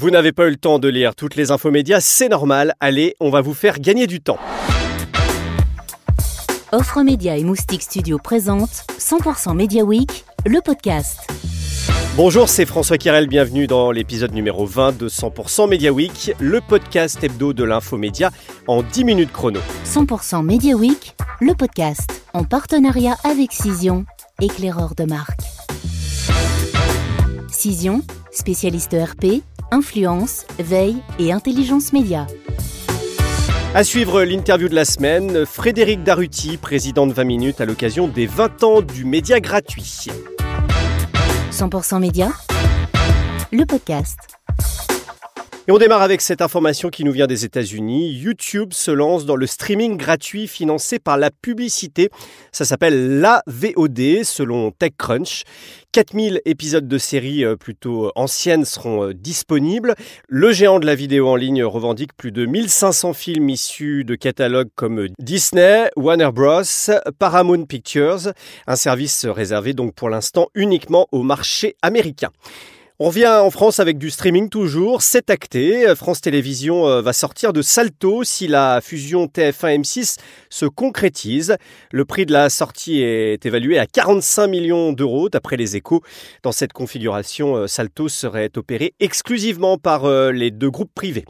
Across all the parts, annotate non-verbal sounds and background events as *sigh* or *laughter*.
Vous n'avez pas eu le temps de lire toutes les infos médias, c'est normal. Allez, on va vous faire gagner du temps. Offre Média et Moustique Studio présente 100% Media Week, le podcast. Bonjour, c'est François Kirel, bienvenue dans l'épisode numéro 20 de 100% Media Week, le podcast hebdo de l'infomédia en 10 minutes chrono. 100% Media Week, le podcast, en partenariat avec Cision, éclaireur de marque. Cision, spécialiste RP, influence, veille et intelligence média. À suivre l'interview de la semaine, Frédéric Daruti, président de 20 minutes à l'occasion des 20 ans du média gratuit. 100% Média, le podcast. Et on démarre avec cette information qui nous vient des États-Unis. YouTube se lance dans le streaming gratuit financé par la publicité. Ça s'appelle la VOD selon TechCrunch. 4000 épisodes de séries euh, plutôt anciennes seront euh, disponibles. Le géant de la vidéo en ligne revendique plus de 1500 films issus de catalogues comme Disney, Warner Bros, Paramount Pictures, un service réservé donc pour l'instant uniquement au marché américain. On revient en France avec du streaming toujours, c'est acté. France Télévisions euh, va sortir de Salto si la fusion TF1-M6 se concrétise. Le prix de la sortie est évalué à 45 millions d'euros d'après les échos. Dans cette configuration, euh, Salto serait opéré exclusivement par euh, les deux groupes privés.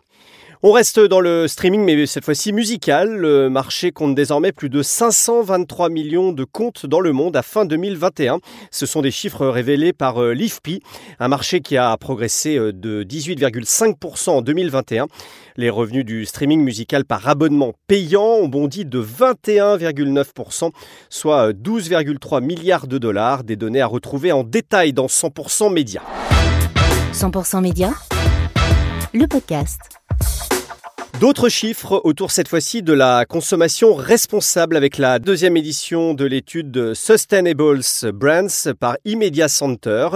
On reste dans le streaming, mais cette fois-ci musical. Le marché compte désormais plus de 523 millions de comptes dans le monde à fin 2021. Ce sont des chiffres révélés par euh, l'IFPI, un marché qui a progressé euh, de 18,5% en 2021. Les revenus du streaming musical par abonnement payant ont bondi de 21,9%, soit 12,3 milliards de dollars, des données à retrouver en détail dans 100% Média. 100% Média, le podcast. D'autres chiffres autour cette fois-ci de la consommation responsable avec la deuxième édition de l'étude Sustainables Brands par Imedia Center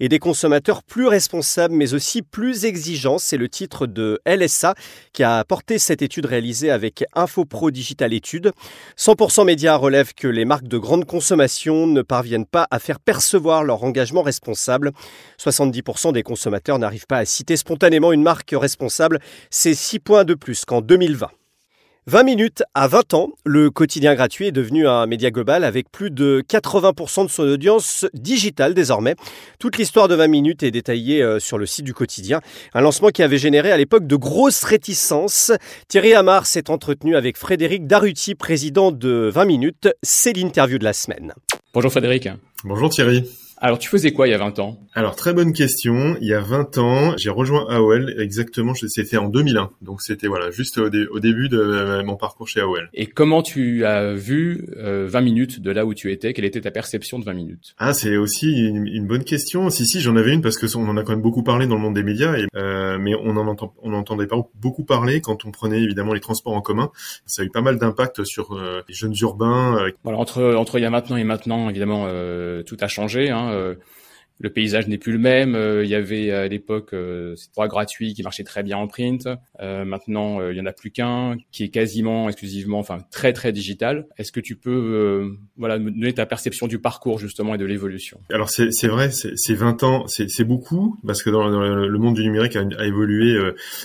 et des consommateurs plus responsables mais aussi plus exigeants. C'est le titre de LSA qui a porté cette étude réalisée avec InfoPro Digital Études. 100% Média relève que les marques de grande consommation ne parviennent pas à faire percevoir leur engagement responsable. 70% des consommateurs n'arrivent pas à citer spontanément une marque responsable. C'est 6 points de plus plus qu'en 2020. 20 minutes à 20 ans, le quotidien gratuit est devenu un média global avec plus de 80% de son audience digitale désormais. Toute l'histoire de 20 minutes est détaillée euh, sur le site du quotidien. Un lancement qui avait généré à l'époque de grosses réticences. Thierry Amar s'est entretenu avec Frédéric Daruti, président de 20 minutes. C'est l'interview de la semaine. Bonjour Frédéric. Bonjour Thierry. Alors, tu faisais quoi il y a 20 ans? Alors, très bonne question. Il y a 20 ans, j'ai rejoint AOL exactement, c'était en 2001. Donc, c'était voilà, juste au, début de mon parcours chez AOL. Et comment tu as vu 20 euh, minutes de là où tu étais? Quelle était ta perception de 20 minutes? Ah, c'est aussi une, bonne question. Si, si, j'en avais une parce que on en a quand même beaucoup parlé dans le monde des médias, et, euh, mais on en entend, on n'entendait pas beaucoup parler quand on prenait évidemment les transports en commun. Ça a eu pas mal d'impact sur euh, les jeunes urbains. Voilà, entre entre il y a maintenant et maintenant, évidemment, tout a changé. Hein, euh, le paysage n'est plus le même. Euh, il y avait à l'époque euh, ces droits gratuits qui marchaient très bien en print. Euh, maintenant, il y en a plus qu'un qui est quasiment exclusivement, enfin très très digital. Est-ce que tu peux, voilà, me donner ta perception du parcours justement et de l'évolution? Alors c'est c'est vrai, c'est 20 ans, c'est beaucoup parce que dans, le monde du numérique a, a évolué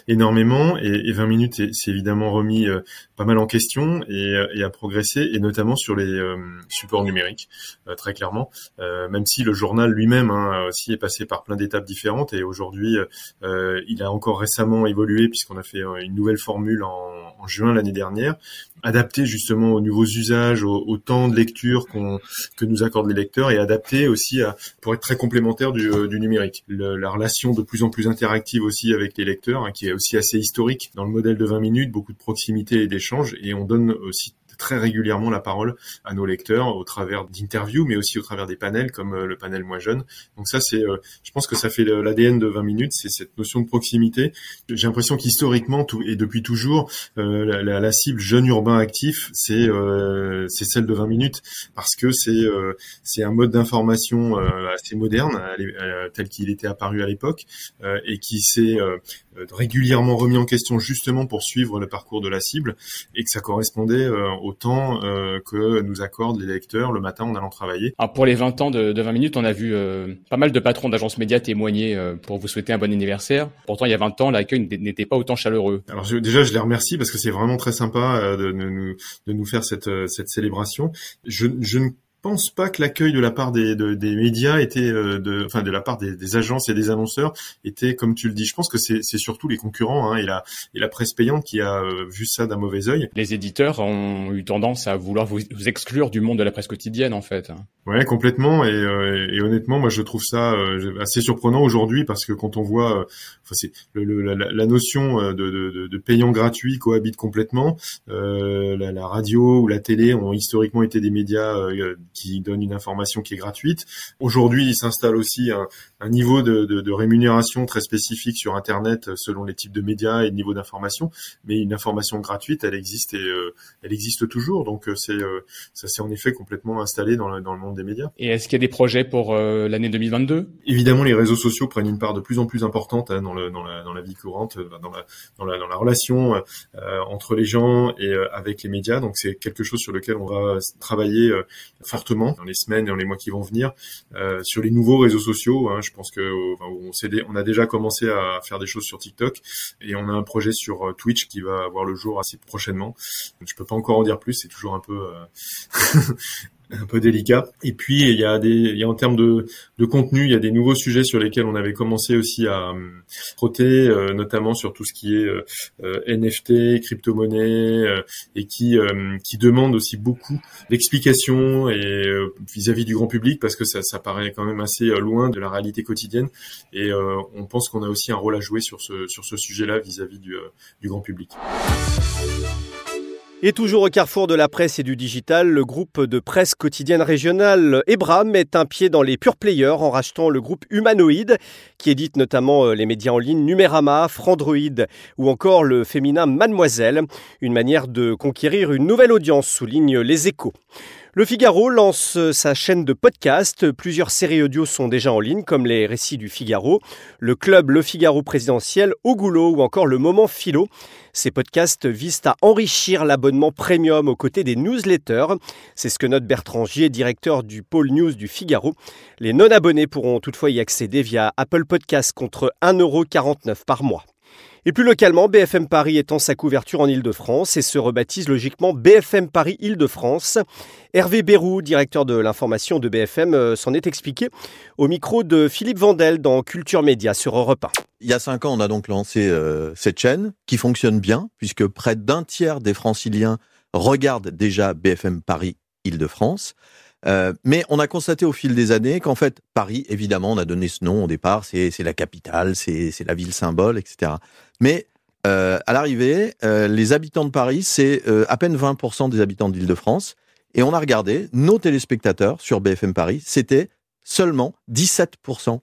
énormément et, et, 20 minutes c'est évidemment remis pas mal en question et, et a progressé et notamment sur les supports numériques très clairement. même si le journal lui-même hein, Aussi est passé par plein d'étapes différentes et aujourd'hui euh, il a encore récemment évolué puisqu'on a fait euh, une nouvelle formule en, juin l'année dernière, adapté justement aux nouveaux usages, au, temps de lecture qu'on que nous accordent les lecteurs et adapté aussi pour être très complémentaire du, euh, numérique. La relation de plus en plus interactive aussi avec les lecteurs, hein, qui est aussi assez historique dans le modèle de 20 minutes, beaucoup de proximité et d'échange et on donne aussi très régulièrement la parole à nos lecteurs au travers d'interviews, mais aussi au travers des panels comme euh, le panel Moi Jeune. Donc ça, c'est, euh, je pense que ça fait l'ADN de 20 minutes, c'est cette notion de proximité. J'ai l'impression qu'historiquement et depuis toujours, euh, la, la, cible jeune urbain actif, c'est c'est celle de 20 minutes parce que c'est c'est un mode d'information assez moderne tel qu'il était apparu à l'époque et qui s'est régulièrement remis en question justement pour suivre le parcours de la cible et que ça correspondait au temps que nous accordent les lecteurs le matin en allant travailler. Alors pour les 20 ans de, de 20 minutes, on a vu pas mal de patrons d'agences médias témoigner pour vous souhaiter un bon anniversaire. Pourtant, il y a 20 ans, l'accueil n'était pas autant chaleureux. Alors déjà, je les remercie parce que c'est vraiment très sympa de, de, nous, de nous faire cette, cette célébration. Je, je ne pense pas que l'accueil de la part des, des médias était, euh, de, enfin de la part des, agences et des annonceurs était comme tu le dis. Je pense que c'est surtout les concurrents hein, et la et la presse payante qui a euh, vu ça d'un mauvais œil. Les éditeurs ont eu tendance à vouloir vous, exclure du monde de la presse quotidienne en fait. Ouais, complètement. Et, euh, et honnêtement, moi je trouve ça assez surprenant aujourd'hui parce que quand on voit, enfin c'est la, la, notion de, de, de, payant gratuit cohabite complètement. La, la, radio ou la télé ont historiquement été des médias qui donne une information qui est gratuite. Aujourd'hui, il s'installe aussi un, un niveau de, de, de, rémunération très spécifique sur Internet selon les types de médias et le niveau d'information. Mais une information gratuite, elle existe et euh, elle existe toujours. Donc euh, c'est euh, ça s'est en effet complètement installé dans le, dans le monde des médias. Et est-ce qu'il y a des projets pour l'année 2022 Évidemment, les réseaux sociaux prennent une part de plus en plus importante hein, dans, le, dans, la, dans la vie courante, dans la, dans la, dans la relation entre les gens et avec les médias. Donc c'est quelque chose sur lequel on va travailler dans les semaines et dans les mois qui vont venir sur les nouveaux réseaux sociaux. Hein, je pense que on, on, a déjà commencé à faire des choses sur TikTok et on a un projet sur euh, Twitch qui va avoir le jour assez prochainement. Je peux pas encore en dire plus, c'est toujours un peu euh, *laughs* un peu délicat. Et puis il y a des, il y a en termes de, de contenu, il y a des nouveaux sujets sur lesquels on avait commencé aussi à euh, frotter, euh, notamment sur tout ce qui est euh, NFT, crypto-monnaie, et qui qui demande aussi beaucoup d'explications et vis-à-vis du grand public parce que ça, ça paraît quand même assez loin de la réalité quotidienne. Et on pense qu'on a aussi un rôle à jouer sur ce sur ce sujet-là vis-à-vis du, du grand public. Et toujours au carrefour de la presse et du digital, le groupe de presse quotidienne régionale Ebra met un pied dans les pure players en rachetant le groupe Humanoïde, qui édite notamment euh, les médias en ligne Numérama, Frandroid ou encore le féminin Mademoiselle. Une manière de conquérir une nouvelle audience, souligne les échos. Le Figaro lance sa chaîne de podcast. Plusieurs séries audio sont déjà en ligne, comme les récits du Figaro, le club Le Figaro présidentiel, Au Goulot ou encore le Moment Philo. Ces podcasts visent à enrichir l'abonnement premium aux côtés des newsletters. C'est ce que note Bertrand Gier, directeur du pôle news du Figaro. Les non-abonnés pourront toutefois y accéder via Apple Podcasts contre 1,49€ par mois. Et plus localement, BFM Paris étend sa couverture en Ile-de-France et se rebaptise logiquement BFM Paris Ile-de-France. Hervé Bérou, directeur de l'information de BFM, euh, s'en est expliqué au micro de Philippe Vandel dans Culture Média sur Europe 1. Il y a cinq ans, on a donc lancé euh, cette chaîne qui fonctionne bien puisque près d'un tiers des franciliens regardent déjà BFM Paris Île-de-France. Euh, mais on a constaté au fil des années qu'en fait, Paris, évidemment, on a donné ce nom au départ, c'est la capitale, c'est la ville symbole, etc. Mais euh, à l'arrivée, euh, les habitants de Paris, c'est euh, à peine 20% des habitants de l'Île-de-France. Et on a regardé, nos téléspectateurs sur BFM Paris, c'était seulement 17%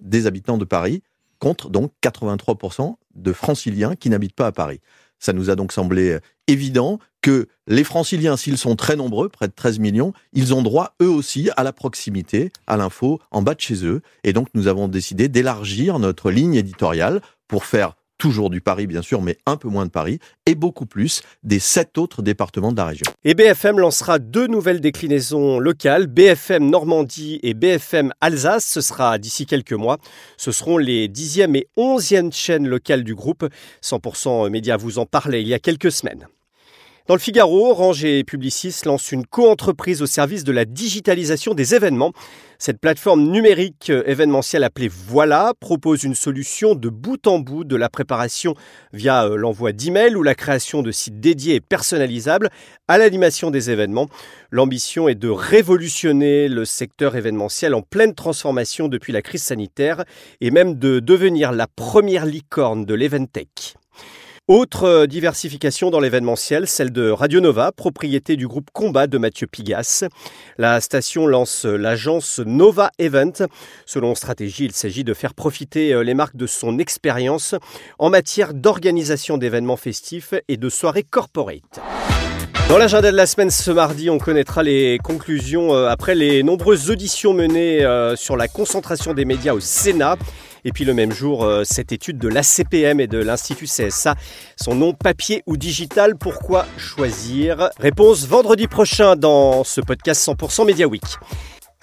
des habitants de Paris, contre donc 83% de franciliens qui n'habitent pas à Paris. Ça nous a donc semblé évident que les franciliens, s'ils sont très nombreux, près de 13 millions, ils ont droit eux aussi à la proximité, à l'info en bas de chez eux. Et donc nous avons décidé d'élargir notre ligne éditoriale pour faire toujours du Paris bien sûr, mais un peu moins de Paris, et beaucoup plus des sept autres départements de la région. Et BFM lancera deux nouvelles déclinaisons locales, BFM Normandie et BFM Alsace, ce sera d'ici quelques mois. Ce seront les dixième et onzième chaînes locales du groupe. 100% Média vous en parlait il y a quelques semaines. Dans le Figaro, Orange et Publicis lancent une co-entreprise au service de la digitalisation des événements. Cette plateforme numérique euh, événementielle appelée Voilà propose une solution de bout en bout de la préparation via euh, l'envoi d'emails ou la création de sites dédiés et personnalisables à l'animation des événements. L'ambition est de révolutionner le secteur événementiel en pleine transformation depuis la crise sanitaire et même de devenir la première licorne de l'Eventech. Autre euh, diversification dans l'événementiel, celle de Radio Nova, propriété du groupe Combat de Mathieu Pigas. La station lance l'agence Nova Event. Selon stratégie, il s'agit de faire profiter euh, les marques de son expérience en matière d'organisation d'événements festifs et de soirées corporate. Dans l'agenda de la semaine ce mardi, on connaîtra les conclusions euh, après les nombreuses auditions menées sur la concentration des médias au Sénat Et puis le même jour, euh, cette étude de l'ACPM et de l'Institut CSA, son nom papier ou digital, pourquoi choisir? Réponse vendredi prochain dans ce podcast 100% Media Week.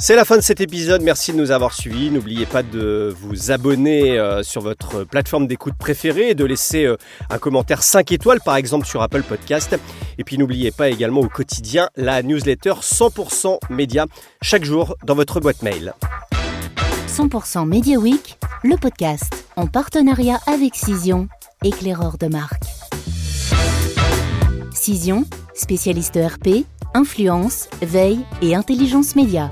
C'est la fin de cet épisode, merci de nous avoir suivis. N'oubliez pas de vous abonner euh, sur votre plateforme d'écoute préférée et de laisser euh, un commentaire 5 étoiles par exemple sur Apple Podcast. Et puis n'oubliez pas également au quotidien la newsletter 100% média chaque jour dans votre boîte mail. 100% Media Week, le podcast en partenariat avec Cision, éclaireur de marque. Cision, spécialiste ERP, influence, veille et intelligence média.